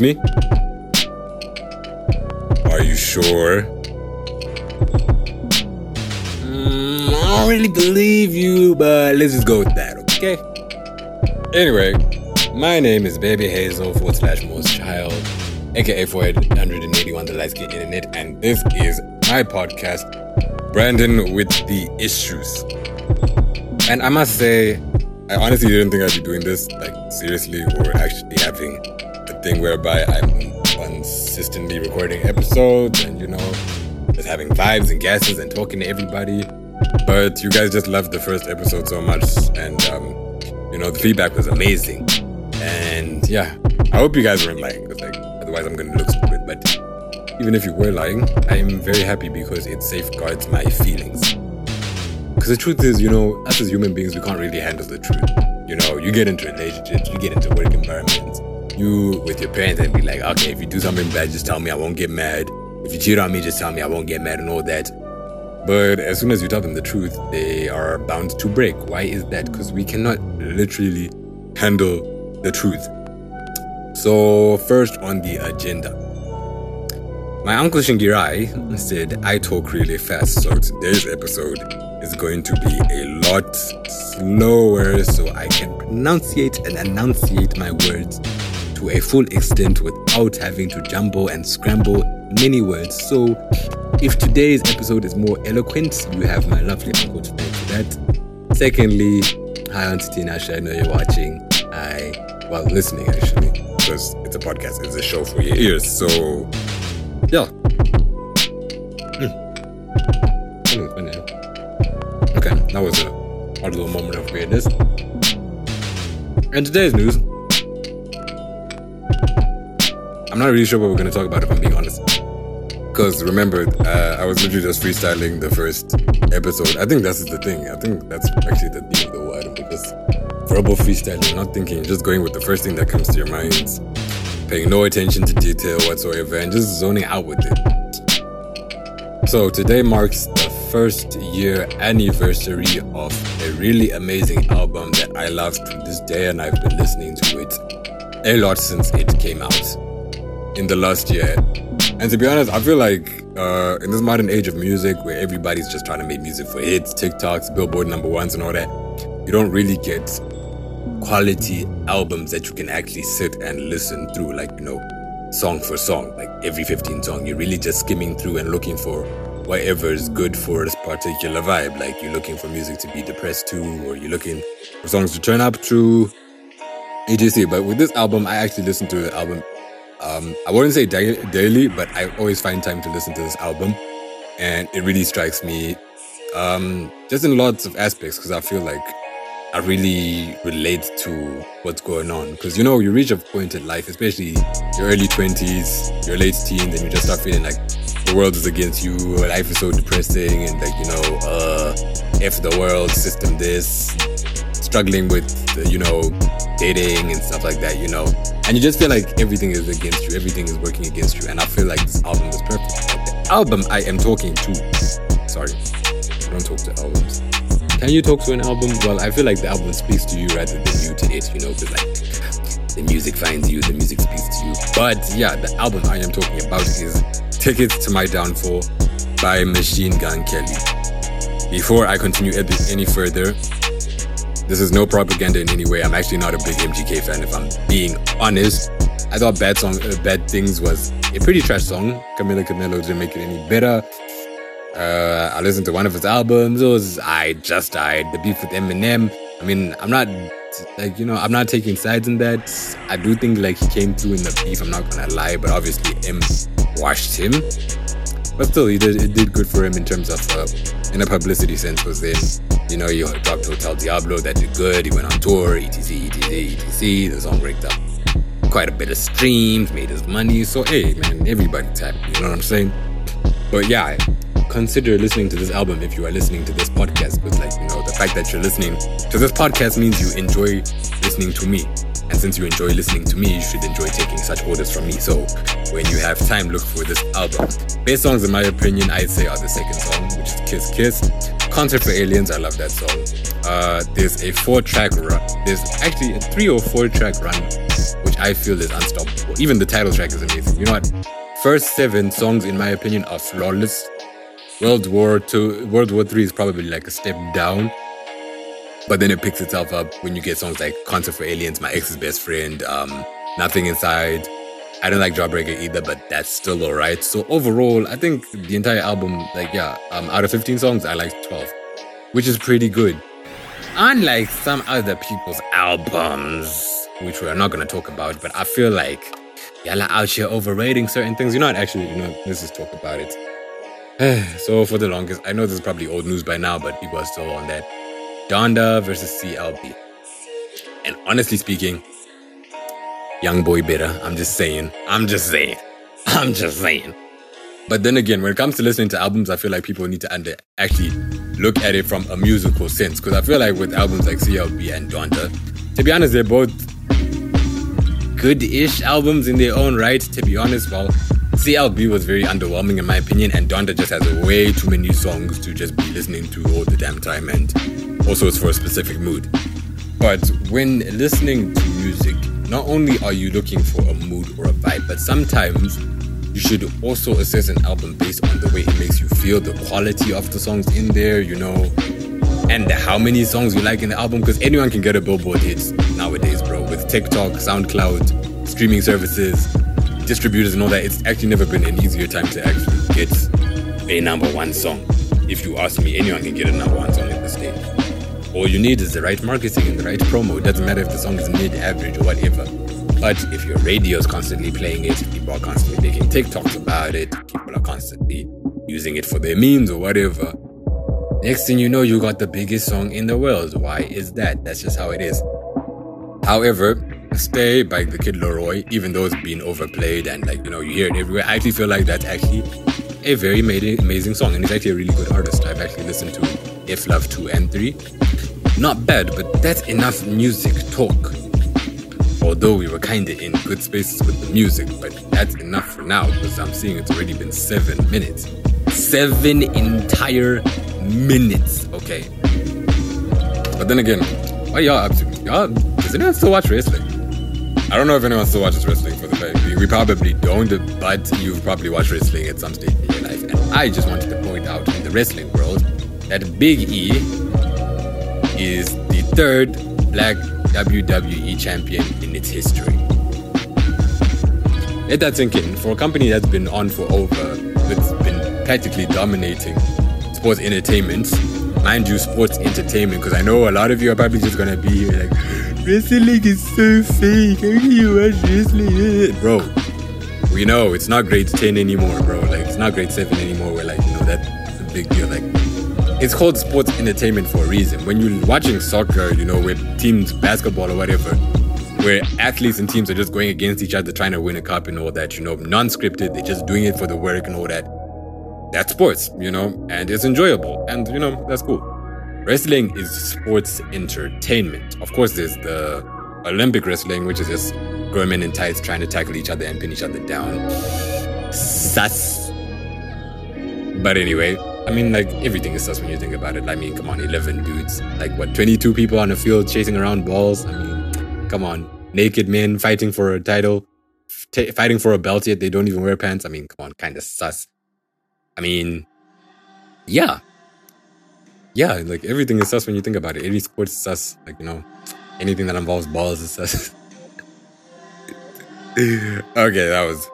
Miss me? Are you sure? Mm, I don't really believe you, but let's just go with that, okay? Anyway, my name is Baby Hazel forward slash most child, aka 481 the light skin internet, and this is my podcast, Brandon with the Issues. And I must say, I honestly didn't think I'd be doing this, like seriously, or actually having thing whereby I'm consistently recording episodes and you know, just having vibes and guesses and talking to everybody. But you guys just loved the first episode so much, and um, you know, the feedback was amazing. And yeah, I hope you guys weren't lying, because like otherwise I'm gonna look stupid. But even if you were lying, I'm very happy because it safeguards my feelings. Because the truth is, you know, us as human beings, we can't really handle the truth. You know, you get into relationships, you get into work environments, you with your parents and be like, okay, if you do something bad, just tell me, I won't get mad. If you cheat on me, just tell me, I won't get mad and all that. But as soon as you tell them the truth, they are bound to break. Why is that? Because we cannot literally handle the truth. So, first on the agenda. My uncle Shingirai said I talk really fast, so today's episode is going to be a lot slower so I can pronunciate and enunciate my words to a full extent without having to jumble and scramble many words. So, if today's episode is more eloquent, you have my lovely uncle to thank for that. Secondly, hi Auntie Tinasha, I know you're watching. I, well, listening actually, because it's a podcast, it's a show for your ears. So, yeah. Hmm. Okay, that was a odd little moment of weirdness. And today's news. I'm not really sure what we're going to talk about if I'm being honest. Because remember, uh, I was literally just freestyling the first episode. I think that's the thing. I think that's actually the theme of the item. Because verbal freestyling, not thinking, just going with the first thing that comes to your minds, paying no attention to detail whatsoever, and just zoning out with it. So today marks the first year anniversary of a really amazing album that I love to this day, and I've been listening to it a lot since it came out in the last year. And to be honest, I feel like uh, in this modern age of music where everybody's just trying to make music for hits, TikToks, Billboard number ones, and all that, you don't really get quality albums that you can actually sit and listen through, like, you know, song for song, like every 15 song. You're really just skimming through and looking for whatever is good for this particular vibe. Like you're looking for music to be depressed to, or you're looking for songs to turn up to, etc. But with this album, I actually listened to the album. Um, I wouldn't say daily, but I always find time to listen to this album, and it really strikes me, um, just in lots of aspects, because I feel like I really relate to what's going on. Because you know, you reach a point in life, especially your early 20s, your late teens, and you just start feeling like the world is against you, life is so depressing, and like, you know, uh, the world, system this, struggling with, you know, dating and stuff like that, you know. And you just feel like everything is against you, everything is working against you. And I feel like this album is perfect. The album I am talking to, sorry, I don't talk to albums. Can you talk to an album? Well, I feel like the album speaks to you rather than you to it, you know, because like the music finds you, the music speaks to you. But yeah, the album I am talking about is Tickets to My Downfall by Machine Gun Kelly. Before I continue any further, this is no propaganda in any way. I'm actually not a big MGK fan, if I'm being honest. I thought Bad Song, uh, Bad Things was a pretty trash song. Camila Cabello didn't make it any better. Uh, I listened to one of his albums. It was I just died. The beef with Eminem. I mean, I'm not like you know, I'm not taking sides in that. I do think like he came through in the beef. I'm not gonna lie, but obviously M washed him. But still, he did it did good for him in terms of uh, in a publicity sense. Was then you know he dropped Hotel Diablo that did good. He went on tour, etc, etc, etc. The song ranked up quite a bit of streams, made his money. So hey, man, everybody's happy. You know what I'm saying? But yeah, consider listening to this album if you are listening to this podcast. Because, like, you know, the fact that you're listening to this podcast means you enjoy listening to me. And since you enjoy listening to me, you should enjoy taking such orders from me. So, when you have time, look for this album. Best songs, in my opinion, I'd say are the second song, which is Kiss Kiss. Concert for Aliens, I love that song. Uh, there's a four track run. There's actually a three or four track run, which I feel is unstoppable. Even the title track is amazing. You know what? First seven songs, in my opinion, are flawless. World War Two, World War Three is probably like a step down, but then it picks itself up when you get songs like Concert for Aliens, My Ex's Best Friend, um, Nothing Inside. I don't like Jawbreaker either, but that's still alright. So overall, I think the entire album, like yeah, um, out of 15 songs, I like 12, which is pretty good. Unlike some other people's albums, which we're not gonna talk about, but I feel like y'all are out here overrating certain things. You know what? Actually, you know, let's just talk about it. so for the longest, I know this is probably old news by now, but people are still on that. Donda versus CLB. And honestly speaking, young boy better. I'm just saying. I'm just saying. I'm just saying. But then again, when it comes to listening to albums, I feel like people need to under actually look at it from a musical sense. Because I feel like with albums like CLB and Donda, to be honest, they're both good-ish albums in their own right. To be honest, well, CLB was very underwhelming in my opinion, and Donda just has way too many songs to just be listening to all the damn time, and also it's for a specific mood. But when listening to music, not only are you looking for a mood or a vibe, but sometimes you should also assess an album based on the way it makes you feel, the quality of the songs in there, you know, and how many songs you like in the album. Because anyone can get a Billboard hit nowadays, bro, with TikTok, SoundCloud, streaming services distributors and all that, it's actually never been an easier time to actually get a number one song. If you ask me, anyone can get a number one song in this day. All you need is the right marketing and the right promo. It doesn't matter if the song is mid, average, or whatever. But if your radio is constantly playing it, people are constantly making TikToks about it, people are constantly using it for their memes or whatever. Next thing you know, you got the biggest song in the world. Why is that? That's just how it is. However, Stay by the Kid LAROI, even though it's been overplayed and like, you know, you hear it everywhere, I actually feel like that's actually a very amazing song. And he's actually a really good artist. I've actually listened to If Love 2 and 3. Not bad, but that's enough music talk. Although we were kinda in good spaces with the music, but that's enough for now because I'm seeing it's already been seven minutes. Seven entire minutes, okay? But then again, what y'all up to? Y'all, does anyone still watch wrestling? I don't know if anyone still watches wrestling for the fact we, probably don't, but you've probably watched wrestling at some stage in your life. And I just wanted to point out in the wrestling world that Big E is the third black WWE champion in its history. Let that sink in. For a company that's been on for over, that's been practically dominating sports entertainment, mind you, sports entertainment, because I know a lot of you are probably just gonna be like, Wrestling is so fake. How can you watch wrestling? Bro, we know it's not grade 10 anymore, bro. Like, it's not grade 7 anymore where, like, you know, that's a big deal. Like, it's called sports entertainment for a reason. When you're watching soccer, you know, with teams, basketball or whatever, where athletes and teams are just going against each other trying to win a cup and all that, you know, non scripted, they're just doing it for the work and all that. That's sports, you know, and it's enjoyable. And, you know, that's cool. Wrestling is sports entertainment. Of course, there's the Olympic wrestling, which is just grown men in tights trying to tackle each other and pin each other down. Sus. But anyway, I mean, like, everything is sus when you think about it. I mean, come on, 11 dudes. Like, what, 22 people on the field chasing around balls? I mean, come on. Naked men fighting for a title, t- fighting for a belt yet they don't even wear pants. I mean, come on, kind of sus. I mean, yeah, yeah, like everything is sus when you think about it. Any sport is sus. Like, you know, anything that involves balls is sus. okay, that was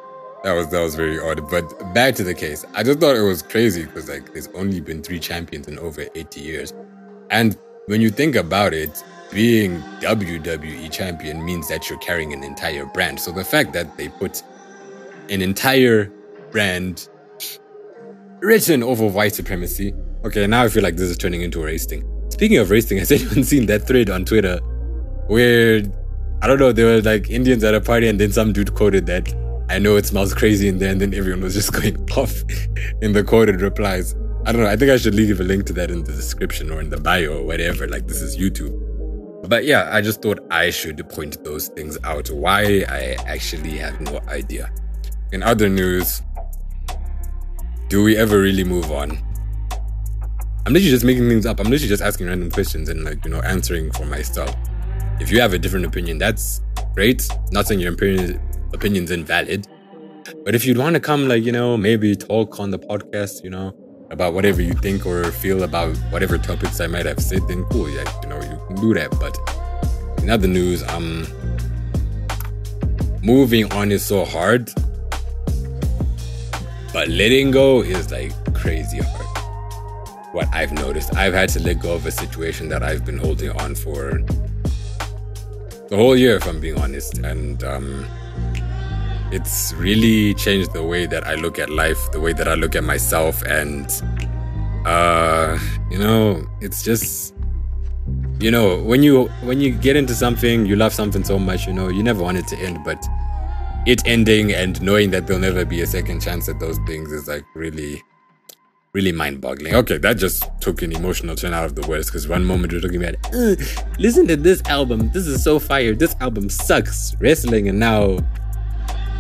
that was that was very odd. But back to the case. I just thought it was crazy because like there's only been three champions in over 80 years. And when you think about it, being WWE champion means that you're carrying an entire brand. So the fact that they put an entire brand written over white supremacy Okay, now I feel like this is turning into a race thing. Speaking of race thing, has anyone seen that thread on Twitter where I don't know, there were like Indians at a party and then some dude quoted that I know it smells crazy in there and then everyone was just going off in the quoted replies. I don't know. I think I should leave a link to that in the description or in the bio or whatever. Like this is YouTube. But yeah, I just thought I should point those things out. Why I actually have no idea. In other news, do we ever really move on? I'm literally just making things up. I'm literally just asking random questions and like, you know, answering for myself. If you have a different opinion, that's great. Not saying your opinion opinion's invalid. But if you'd want to come, like, you know, maybe talk on the podcast, you know, about whatever you think or feel about whatever topics I might have said, then cool, yeah, you know, you can do that. But in other news, um moving on is so hard. But letting go is like crazy hard. What I've noticed, I've had to let go of a situation that I've been holding on for the whole year, if I'm being honest. And um, it's really changed the way that I look at life, the way that I look at myself. And, uh, you know, it's just, you know, when you when you get into something, you love something so much, you know, you never want it to end, but it ending and knowing that there'll never be a second chance at those things is like really really mind-boggling. Okay, that just took an emotional turn out of the worst because one moment you're talking about, listen to this album, this is so fire, this album sucks, wrestling, and now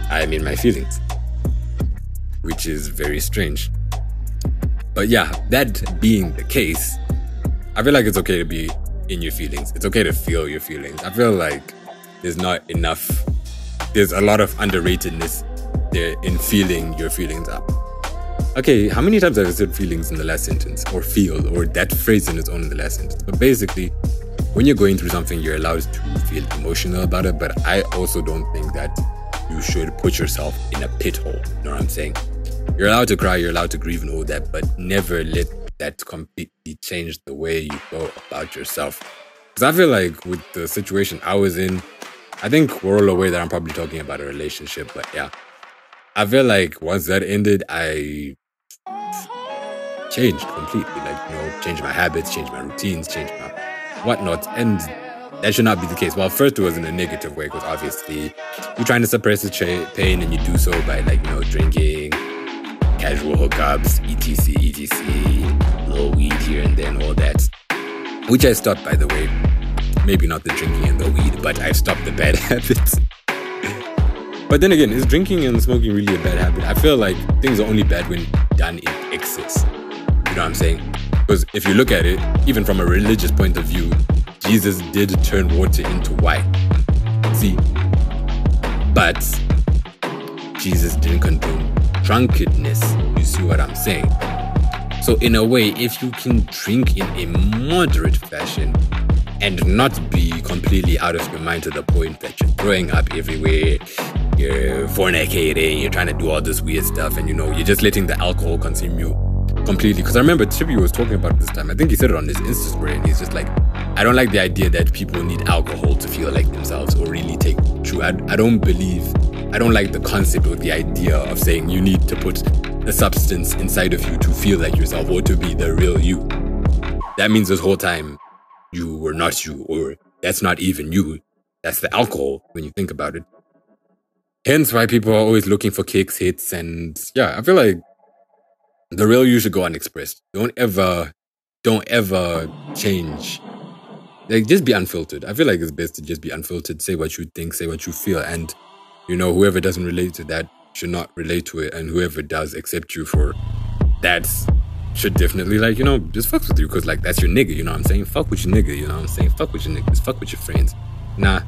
I'm in my feelings, which is very strange. But yeah, that being the case, I feel like it's okay to be in your feelings. It's okay to feel your feelings. I feel like there's not enough, there's a lot of underratedness there in feeling your feelings up. Okay, how many times have I said feelings in the last sentence, or feel, or that phrase in its own in the last sentence? But basically, when you're going through something, you're allowed to feel emotional about it. But I also don't think that you should put yourself in a pit hole. You know what I'm saying? You're allowed to cry, you're allowed to grieve and all that, but never let that completely change the way you go about yourself. Because I feel like with the situation I was in, I think we're all aware that I'm probably talking about a relationship, but yeah. I feel like once that ended, I changed completely. Like, you know, change my habits, change my routines, change my whatnot. And that should not be the case. Well, first it was in a negative way because obviously you're trying to suppress the cha- pain and you do so by like, you know, drinking, casual hookups, etc, etc, little weed here and then, all that. Which I stopped, by the way. Maybe not the drinking and the weed, but I've stopped the bad habits. But then again, is drinking and smoking really a bad habit? I feel like things are only bad when done in excess You know what I'm saying? Because if you look at it, even from a religious point of view, Jesus did turn water into wine. See? But Jesus didn't condone drunkenness. You see what I'm saying? So, in a way, if you can drink in a moderate fashion and not be completely out of your mind to the point that you're throwing up everywhere, you're fornicating, you're trying to do all this weird stuff, and you know, you're just letting the alcohol consume you completely. Because I remember Chippy was talking about this time. I think he said it on his Insta story, and he's just like, I don't like the idea that people need alcohol to feel like themselves or really take true. I, I don't believe, I don't like the concept or the idea of saying you need to put a substance inside of you to feel like yourself or to be the real you. That means this whole time you were not you, or that's not even you. That's the alcohol when you think about it. Hence why people are always looking for kicks, hits, and yeah, I feel like the real you should go unexpressed. Don't ever, don't ever change. Like just be unfiltered. I feel like it's best to just be unfiltered. Say what you think. Say what you feel. And you know, whoever doesn't relate to that should not relate to it, and whoever does accept you for that should definitely like you know just fuck with you because like that's your nigga. You know what I'm saying? Fuck with your nigga. You know what I'm saying? Fuck with your niggas. Fuck with your friends. Nah.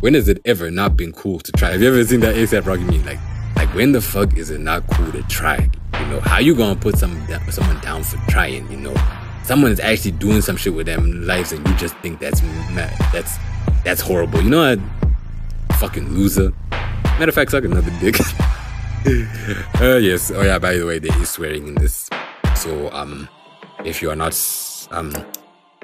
When has it ever not been cool to try? Have you ever seen that ASAP Rocky meme? Like, like when the fuck is it not cool to try? You know, how you gonna put some someone down for trying? You know, someone is actually doing some shit with them lives, and you just think that's mad. That's that's horrible. You know what? Fucking loser. Matter of fact, suck another dick. uh, yes. Oh yeah. By the way, there is swearing in this. So um, if you are not um,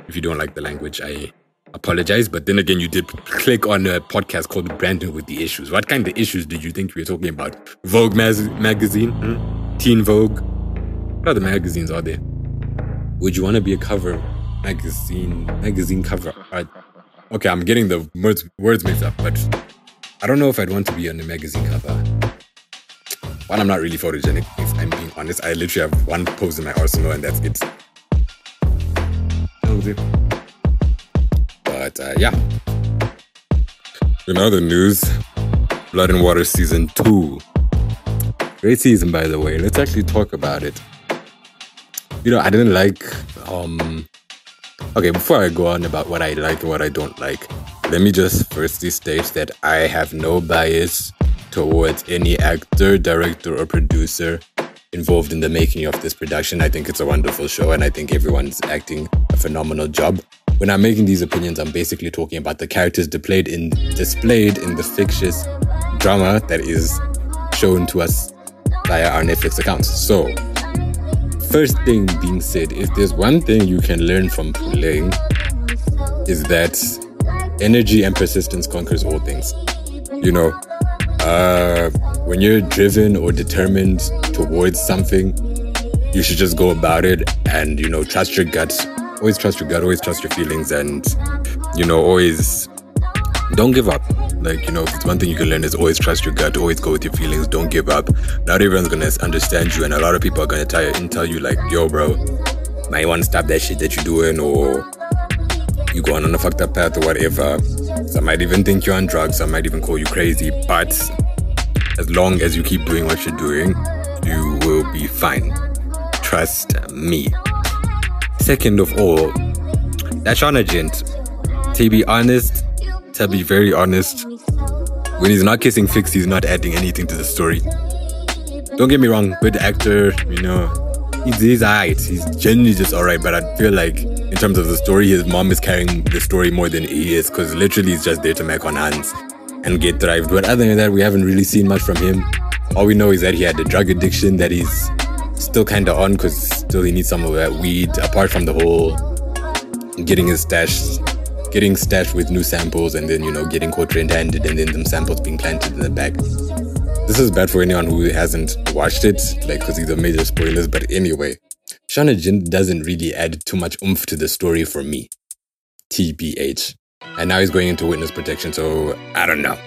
if you don't like the language, I apologize. But then again, you did click on a podcast called Brandon with the Issues. What kind of issues did you think we were talking about? Vogue magazine? Hmm? Teen Vogue. What other magazines are there? Would you want to be a cover magazine magazine cover art? Okay, I'm getting the words words mixed up, but I don't know if I'd want to be on the magazine cover. One, I'm not really photogenic, if I'm being honest. I literally have one pose in my arsenal and that's it. That was it. But uh, yeah. In other news, Blood and Water Season 2 Great season, by the way. Let's actually talk about it. you know, I didn't like um okay, before I go on about what I like and what I don't like, let me just firstly state that I have no bias towards any actor, director, or producer involved in the making of this production. I think it's a wonderful show and I think everyone's acting a phenomenal job. When I'm making these opinions, I'm basically talking about the characters displayed in displayed in the fictitious drama that is shown to us via our Netflix accounts. So, first thing being said, if there's one thing you can learn from playing, is that energy and persistence conquers all things. You know, uh, when you're driven or determined towards something, you should just go about it and, you know, trust your gut. Always trust your gut, always trust your feelings, and, you know, always don't give up. Like, you know, if it's one thing you can learn is always trust your gut, always go with your feelings, don't give up. Not everyone's gonna understand you, and a lot of people are gonna tell you, tell you like, yo, bro, might want to stop that shit that you're doing, or you going on a fucked up path or whatever. Some might even think you're on drugs, some might even call you crazy, but as long as you keep doing what you're doing, you will be fine. Trust me. Second of all, that Shauna gent, to be honest, to be very honest, when he's not kissing Fiks, he's not adding anything to the story. Don't get me wrong, good actor, you know, he's, he's alright. He's genuinely just alright, but I feel like in terms of the story, his mom is carrying the story more than he is, because literally he's just there to make on hands and get thrived. But other than that, we haven't really seen much from him. All we know is that he had a drug addiction that he's still kind of on because still he needs some of that weed. Apart from the whole getting his stash, getting stashed with new samples, and then you know getting caught red-handed, and then them samples being planted in the bag. This is bad for anyone who hasn't watched it, like because these are major spoilers. But anyway, Shauna Jin doesn't really add too much oomph to the story for me. TBH. And now he's going into witness protection, so I don't know.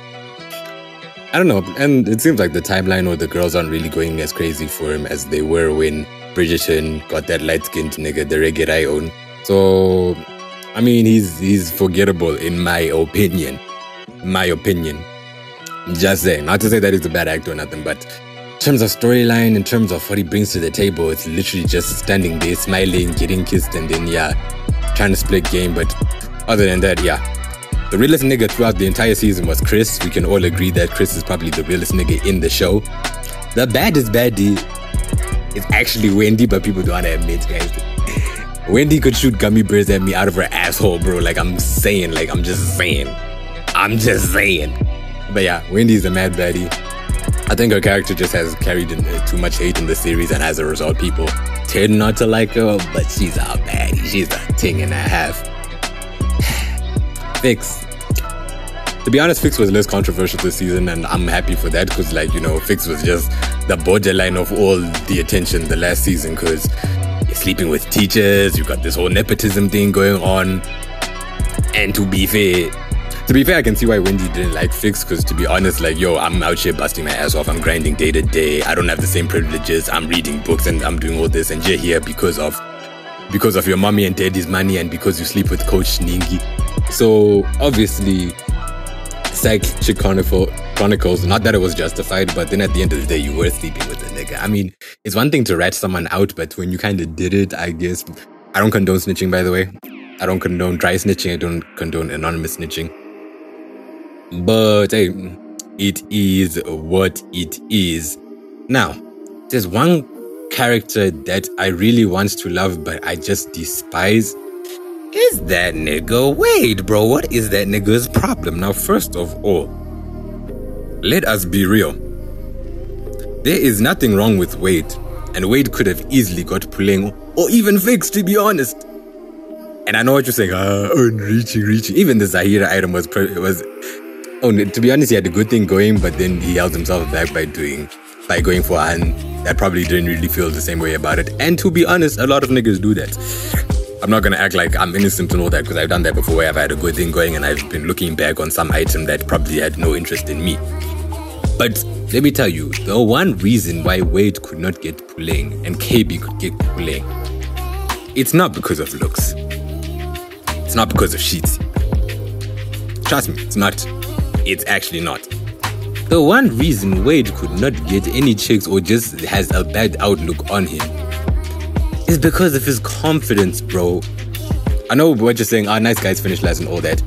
I don't know. And it seems like the timeline or the girls aren't really going as crazy for him as they were when Bridgerton got that light skinned nigga, the Regé-Jean. So, I mean, he's he's forgettable in my opinion. My opinion. Just saying. Not to say that he's a bad actor or nothing, but in terms of storyline, in terms of what he brings to the table, it's literally just standing there, smiling, getting kissed, and then, yeah, trying to split game. But other than that, yeah. The realest nigga throughout the entire season was Chris. We can all agree that Chris is probably the realest nigga in the show. The baddest baddie is actually Wendy, but people don't want to admit, guys. Wendy could shoot gummy bears at me out of her asshole, bro. Like I'm saying, like I'm just saying. I'm just saying. But yeah, Wendy's a mad baddie. I think her character just has carried in, uh, too much hate in the series, and as a result, people tend not to like her. But she's a baddie. She's a ting and a half. Fiks. To be honest, Fiks was less controversial this season, and I'm happy for that because, like, you know, Fiks was just the borderline of all the attention the last season because you're sleeping with teachers, you got this whole nepotism thing going on. And to be fair, to be fair, I can see why Wendy didn't like Fiks because, to be honest, like, yo, I'm out here busting my ass off. I'm grinding day to day. I don't have the same privileges. I'm reading books and I'm doing all this, and you're here because of because of your mommy and daddy's money and because you sleep with Coach Ningi. So obviously, Psych Chronicles, not that it was justified, but then at the end of the day, you were sleeping with a nigga. I mean, it's one thing to rat someone out, but when you kind of did it, I guess. I don't condone snitching, by the way. I don't condone dry snitching. I don't condone anonymous snitching. But hey, it is what it is. Now, there's one character that I really want to love, but I just despise is that nigga Wade, bro? What is that nigga's problem? Now, first of all, let us be real. There is nothing wrong with Wade, and Wade could have easily got Puleng or even Fiks, to be honest. And I know what you're saying. Ah, oh, reaching, reaching. Even the Zahira item was was. Oh, to be honest, he had a good thing going, but then he held himself back by doing by going for Han that probably didn't really feel the same way about it. And to be honest, a lot of niggas do that. I'm not gonna act like I'm innocent and all that because I've done that before. I've had a good thing going and I've been looking back on some item that probably had no interest in me. But let me tell you, the one reason why Wade could not get Puleng and KB could get Puleng, it's not because of looks. It's not because of sheets. Trust me, it's not. It's actually not. The one reason Wade could not get any chicks or just has a bad outlook on him is because of his confidence, bro. I know what you're saying, ah, nice guys finish last and all that.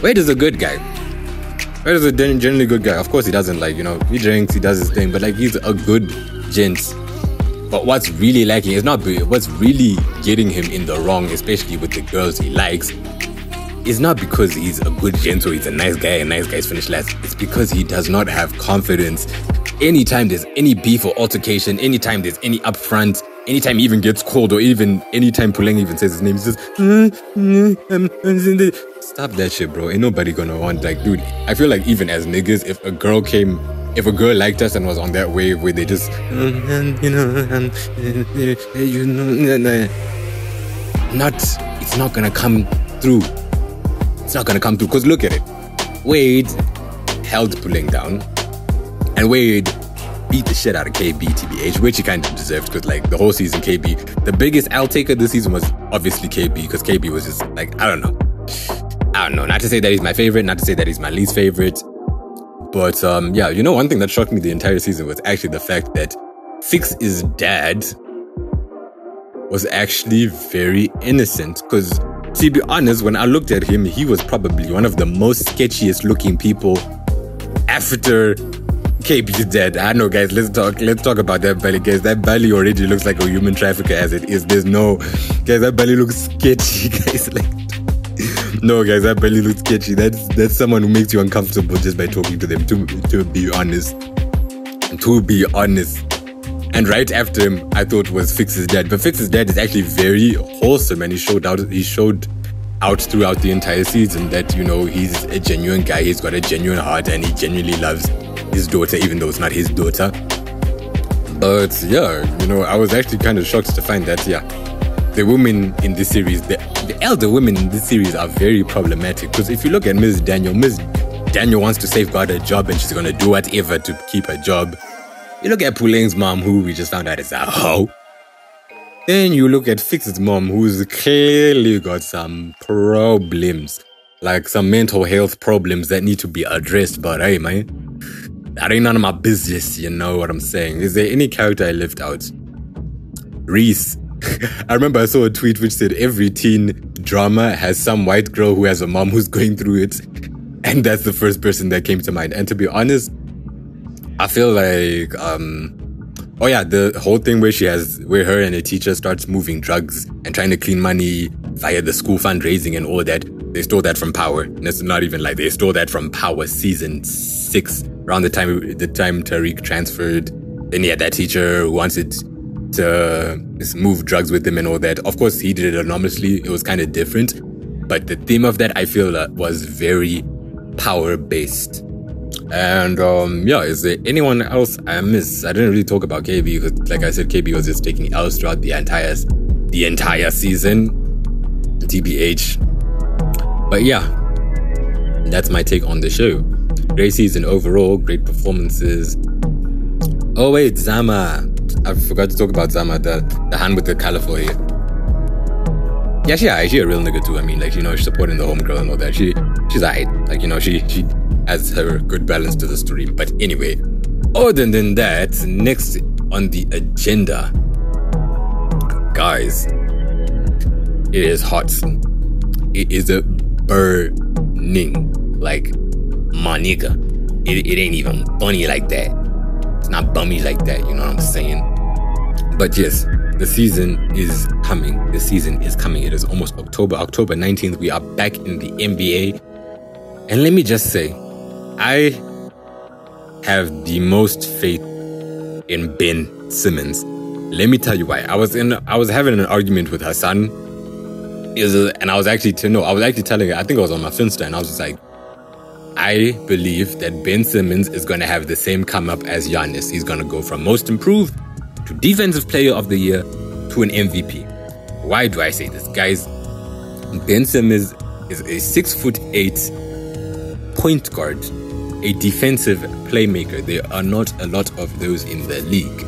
Where is a good guy. Where is a generally good guy. Of course, he doesn't like, you know, he drinks, he does his thing, but like he's a good gent. But what's really lacking is not what's really getting him in the wrong, especially with the girls he likes, is not because he's a good gent or he's a nice guy and nice guys finish last. It's because he does not have confidence. Anytime there's any beef or altercation, anytime there's any upfront, anytime he even gets called or even anytime Puleng even says his name, he says, mm, mm, Stop that shit, bro. Ain't nobody gonna want like, dude. I feel like even as niggas, if a girl came, if a girl liked us and was on that wave where they just, mm, you know, you know, not, it's not gonna come through. It's not gonna come through. Cause look at it, Wade held Puleng down, and Wade beat the shit out of KB, TBH, which he kind of deserved because, like, the whole season, KB, the biggest L taker this season was obviously KB because KB was just like, I don't know. I don't know. Not to say that he's my favorite, not to say that he's my least favorite. But um, yeah, you know, one thing that shocked me the entire season was actually the fact that Fiks's dad was actually very innocent. Because to be honest, when I looked at him, he was probably one of the most sketchiest looking people after KB's dead. I know, guys. Let's talk. Let's talk about that belly, guys. That belly already looks like a human trafficker as it is. There's no, guys. That belly looks sketchy, guys. Like, no, guys. That belly looks sketchy. That's that's someone who makes you uncomfortable just by talking to them. To to be honest, to be honest. And right after him, I thought was Fiks's dad. But Fiks's dad is actually very wholesome, and he showed out. He showed out throughout the entire season that you know he's a genuine guy. He's got a genuine heart, and he genuinely loves his daughter, even though it's not his daughter. But yeah, you know, I was actually kind of shocked to find that, yeah, the women in this series, the, the elder women in this series are very problematic. Because if you look at Ms. Daniel, Ms. Daniel wants to safeguard her job and she's going to do whatever to keep her job. You look at Puleng's mom, who we just found out is a hoe. Then you look at Fiks's mom, who's clearly got some problems, like some mental health problems that need to be addressed. But hey, man, that ain't none of my business, you know what I'm saying? Is there any character I left out? Reece. I remember I saw a tweet which said every teen drama has some white girl who has a mom who's going through it. And that's the first person that came to mind. And to be honest, I feel like um oh yeah, the whole thing where she has where her and a teacher starts moving drugs and trying to clean money via the school fundraising and all that. They stole that from Power. And it's not even like they stole that from Power season six around the time the time Tariq transferred. Then he had that teacher who wanted to move drugs with him and all that. Of course, he did it anonymously. It was kind of different, but the theme of that I feel uh, was very power based. And um, yeah, is there anyone else I miss? I didn't really talk about KB because, like I said, KB was just taking L's throughout the entire the entire season. TBH. But yeah, that's my take on the show. Great season overall, great performances. Oh wait, Zama. I forgot to talk about Zama, the, the hand with the color for you. Yeah, she yeah, she a real nigga too. I mean, like you know, she's supporting the homegirl and all that. She she's alright. Like you know, she she has her good balance to the story. But anyway, other than that, next on the agenda, guys, it is hot. It is a burning like my nigga. It, it ain't even funny like that. It's not bummy like that, you know what I'm saying? But yes, the season is coming. The season is coming. It is almost October. October 19th, we are back in the NBA. And let me just say, I have the most faith in Ben Simmons. Let me tell you why. I was in I was having an argument with Hassan. And I was actually to know, I was actually telling her, I think I was on my Finsta, and I was just like, I believe that Ben Simmons is going to have the same come up as Giannis. He's going to go from most improved to defensive player of the year to an MVP. Why do I say this? Guys, Ben Simmons is a six foot eight point guard, a defensive playmaker. There are not a lot of those in the league.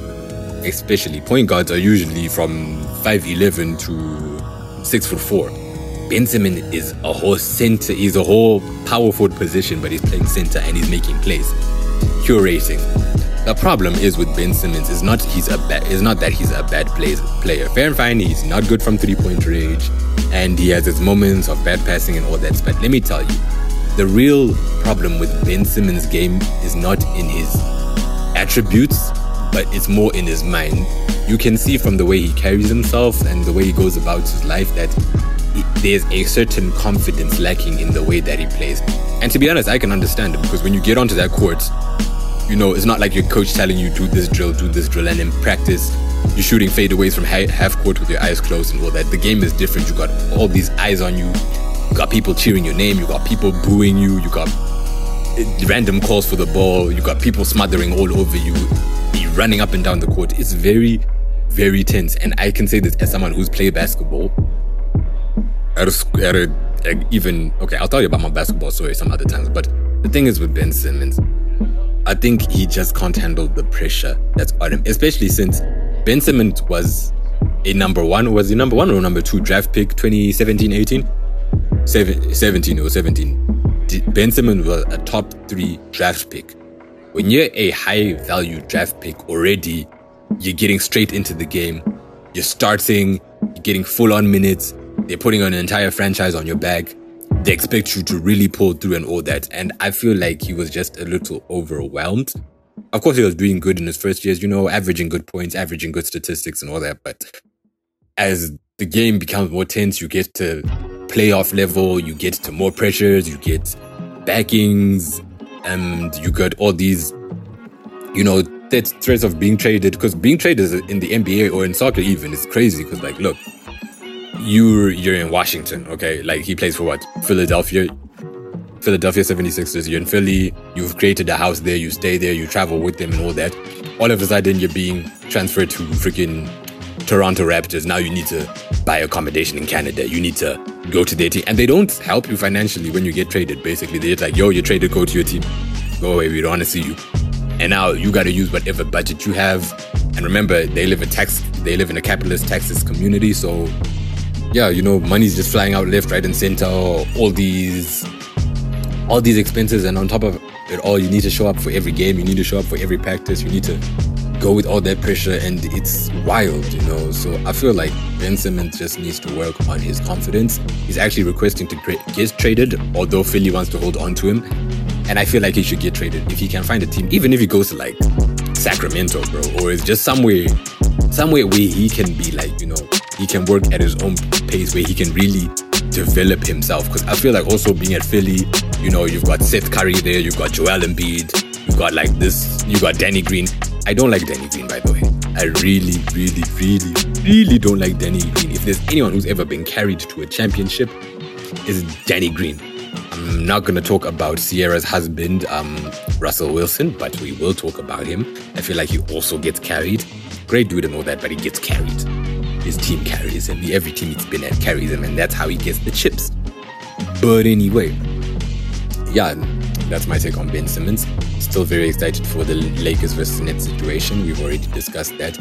Especially point guards are usually from 5'11 to 6 foot 4. Ben Simmons is a whole center, he's a whole powerful position, but he's playing center and he's making plays. Curating. The problem is with Ben Simmons is not he's a bad is not that he's a bad play, player. Fair and fine, he's not good from three point range, and he has his moments of bad passing and all that. But let me tell you, the real problem with Ben Simmons' game is not in his attributes, but it's more in his mind. You can see from the way he carries himself and the way he goes about his life that there's a certain confidence lacking in the way that he plays. And to be honest, I can understand it because when you get onto that court, you know, it's not like your coach telling you do this drill, do this drill, and in practice you're shooting fadeaways from half court with your eyes closed and all that. The game is different. You got all these eyes on you. You got people cheering your name. You got people booing you. You got eh, random calls for the ball. You got people smothering all over you. You're running up and down the court. It's very, very tense. And I can say this as someone who's played basketball at a, at a, even okay. I'll tell you about my basketball story some other times. But the thing is with Ben Simmons I think he just can't handle the pressure that's on him, especially since Ben Simmons was a number one. Was he number one or number two draft pick 2017 18? 17 or 17. Ben Simmons was a top three draft pick. When you're a high value draft pick already, you're getting straight into the game. You're starting, you're getting full on minutes. They're putting an entire franchise on your back they expect you to really pull through and all that. And I feel like he was just a little overwhelmed. Of course, he was doing good in his first years, you know, averaging good points, averaging good statistics and all that. But as the game becomes more tense, you get to playoff level, you get to more pressures, you get backings, and you got all these, you know, that threats of being traded. Because being traded in the NBA or in soccer even is crazy. Because like, look, you're you're in Washington, okay? Like he plays for what? Philadelphia. Philadelphia 76ers. You're in Philly. You've created a house there. You stay there. You travel with them and all that. All of a sudden, you're being transferred to freaking Toronto Raptors. Now you need to buy accommodation in Canada. You need to go to their team. And they don't help you financially when you get traded, basically. They're like, yo, you're traded, go to your team. Go away, we don't want to see you. And now you got to use whatever budget you have. And remember, they live a tax, they live in a capitalist Texas community, so yeah, you know, money's just flying out left, right, and center. All these, all these expenses, and on top of it all, you need to show up for every game. You need to show up for every practice. You need to go with all that pressure, and it's wild, you know. So I feel like Ben Simmons just needs to work on his confidence. He's actually requesting to get traded, although Philly wants to hold on to him. And I feel like he should get traded if he can find a team, even if he goes to like Sacramento, bro, or it's just somewhere, somewhere where he can be like, you know, he can work at his own pace where he can really develop himself. Because I feel like also being at Philly, you know, you've got Seth Curry there, you've got Joel Embiid, you've got like this, you got Danny Green. I don't like Danny Green, by the way. I really, really, really, really don't like Danny Green. If there's anyone who's ever been carried to a championship, is Danny Green. I'm not going to talk about Ciara's husband, um, Russell Wilson, but we will talk about him. I feel like he also gets carried. Great dude and all that, but he gets carried his team carries him. Every team he's been at carries him, and that's how he gets the chips. But anyway, yeah, that's my take on Ben Simmons. Still very excited for the Lakers versus Nets situation. We've already discussed that.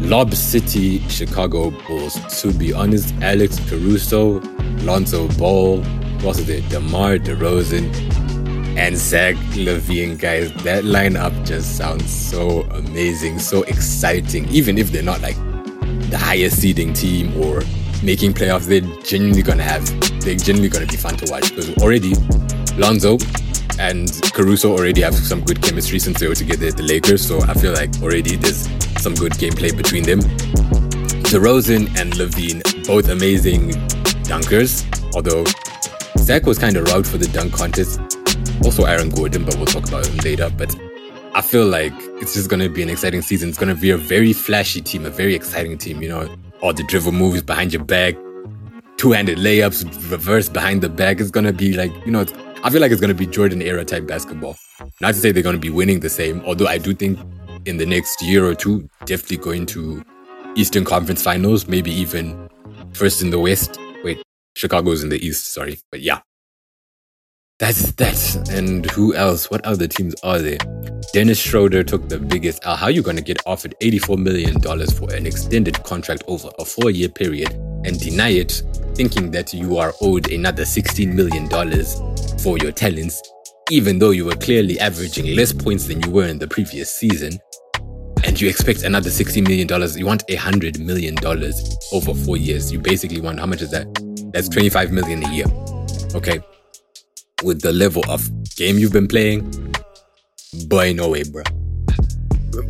Lob City, Chicago Bulls. To be honest, Alex Caruso, Lonzo Ball, what's it? DeMar DeRozan, and Zach LaVine, guys. That lineup just sounds so amazing, so exciting. Even if they're not like the highest seeding team or making playoffs, they're genuinely gonna have they're genuinely gonna be fun to watch because already Lonzo and Caruso already have some good chemistry since they were together at the Lakers. So I feel like already there's some good gameplay between them. DeRozan and LaVine, both amazing dunkers, although Zach was kind of robbed for the dunk contest. Also Aaron Gordon, but we'll talk about him later. But I feel like it's just going to be an exciting season. It's going to be a very flashy team, a very exciting team. You know, all the dribble moves behind your back, two handed layups, reverse behind the back. It's going to be like, you know, I feel like it's going to be Jordan era type basketball. Not to say they're going to be winning the same, although I do think in the next year or two, definitely going to Eastern Conference finals, maybe even first in the West. Wait, Chicago's in the East, sorry. But yeah, that's that. And who else? What other teams are there? Dennis Schroeder took the biggest L. How are you going to get offered $84 million for an extended contract over a four year period and deny it, thinking that you are owed another $16 million for your talents? even though you were clearly averaging less points than you were in the previous season, and you expect another $60 million. You want $100 million over four years. You basically want, how much is that? That's 25 million a year. Okay. With the level of game you've been playing, boy, no way, bro.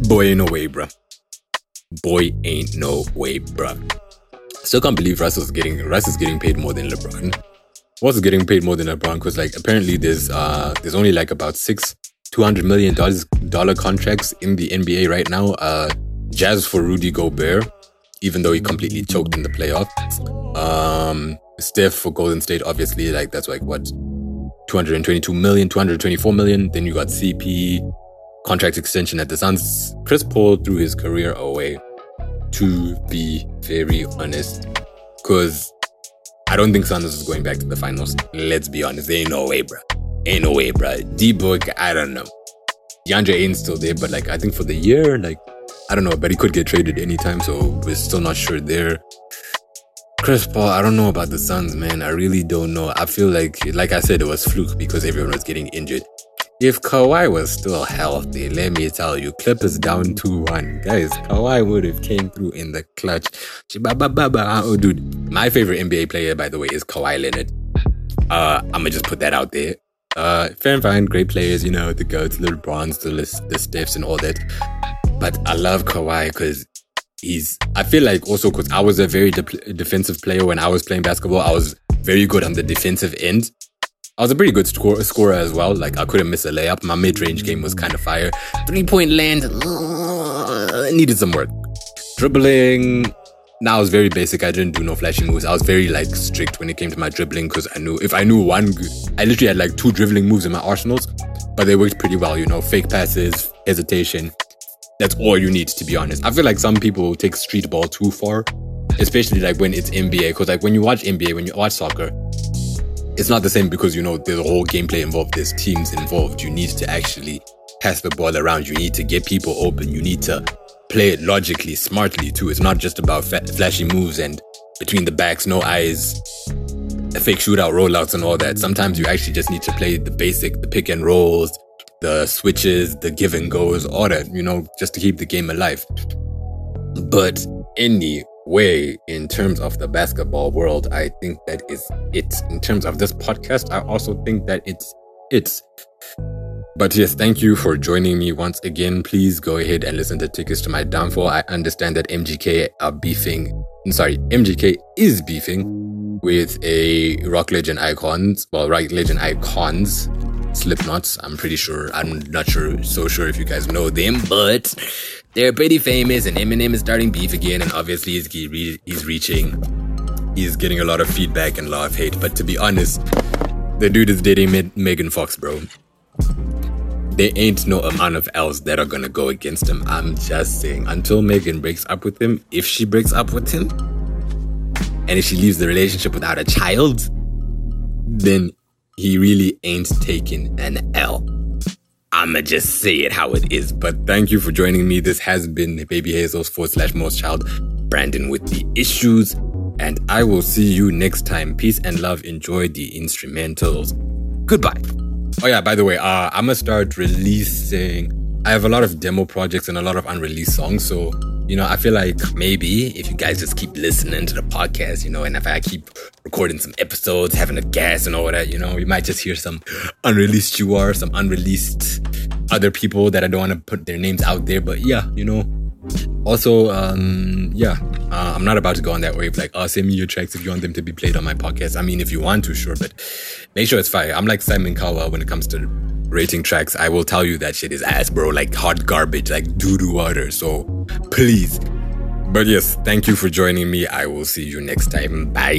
Boy, no way, bro. Boy, ain't no way, bro. Still can't believe Russ is getting Russ is getting paid more than LeBron. Is getting paid more than LeBron because like apparently there's uh there's only like about six two hundred million dollars dollar contracts in the NBA right now. Uh, Jazz for Rudy Gobert, even though he completely choked in the playoffs. Um, Steph for Golden State, obviously, like that's like what 222 million, 224 million. Then you got CP contract extension at the Suns. Chris Paul threw his career away. To be very honest, because I don't think Suns is going back to the finals. Let's be honest, there ain't no way, bro. Ain't no way, bro. D book, I don't know. DeAndre ain't still there, but like I think for the year, like I don't know, but he could get traded anytime, so we're still not sure there. Chris Paul, I don't know about the Suns, man. I really don't know. I feel like, like I said, it was fluke because everyone was getting injured. If Kawhi was still healthy, let me tell you, Clippers down 2-1. Guys, Kawhi would have came through in the clutch. Oh, dude. My favorite NBA player, by the way, is Kawhi Leonard. Uh, I'm gonna just put that out there. Uh, fair and fine, great players, you know, the GOATs, the LeBrons, the, the Stephs and all that. But I love Kawhi because he's, I feel like also because I was a very de- defensive player when I was playing basketball, I was very good on the defensive end. I was a pretty good score, scorer as well. Like I couldn't miss a layup. My mid-range game was kind of fire. Three-point land uh, needed some work. Dribbling. Now I was very basic. I didn't do no flashy moves. I was very like strict when it came to my dribbling because I knew if I knew one, I literally had like two dribbling moves in my arsenals, but they worked pretty well. You know, fake passes, hesitation. That's all you need to be honest. I feel like some people take street ball too far, especially like when it's NBA. Because like when you watch NBA, when you watch soccer, it's not the same because you know there's a whole gameplay involved there's teams involved you need to actually pass the ball around you need to get people open you need to play it logically smartly too it's not just about fa- flashy moves and between the backs no eyes fake shootout rollouts and all that sometimes you actually just need to play the basic the pick and rolls the switches the give and goes all that you know just to keep the game alive but any way in terms of the basketball world. I think that is it. In terms of this podcast, I also think that it's it. But yes, thank you for joining me once again. Please go ahead and listen to Tickets to My Downfall. I understand that MGK are beefing. Sorry, MGK is beefing with a rock legend icons. Well, rock legend icons Slipknots. I'm pretty sure. I'm not sure, so sure if you guys know them, but they're pretty famous. And Eminem is starting beef again, and obviously he's, he's reaching. He's getting a lot of feedback and a lot of hate. But to be honest, the dude is dating Megan Fox, bro. There ain't no amount of L's that are gonna go against him. I'm just saying. Until Megan breaks up with him, if she breaks up with him, and if she leaves the relationship without a child, then he really ain't taking an L. I'ma just say it how it is. But thank you for joining me. This has been Baby Hazel's forward slash most child, Brandon with the issues. And I will see you next time. Peace and love. Enjoy the instrumentals. Goodbye. Oh yeah, by the way, uh, I'm gonna start releasing. I have a lot of demo projects and a lot of unreleased songs, so you know, I feel like maybe if you guys just keep listening to the podcast, you know, and if I keep recording some episodes, having a guest and all that, you know, you might just hear some unreleased you are, some unreleased other people that I don't want to put their names out there. But yeah, you know, also, um, yeah, uh, I'm not about to go on that wave like, oh, send me your tracks if you want them to be played on my podcast. I mean, if you want to, sure, but make sure it's fire. I'm like Simon Cowell when it comes to rating tracks, I will tell you that shit is ass, bro. Like hot garbage, like doo doo water. So please. But yes, thank you for joining me. I will see you next time. Bye.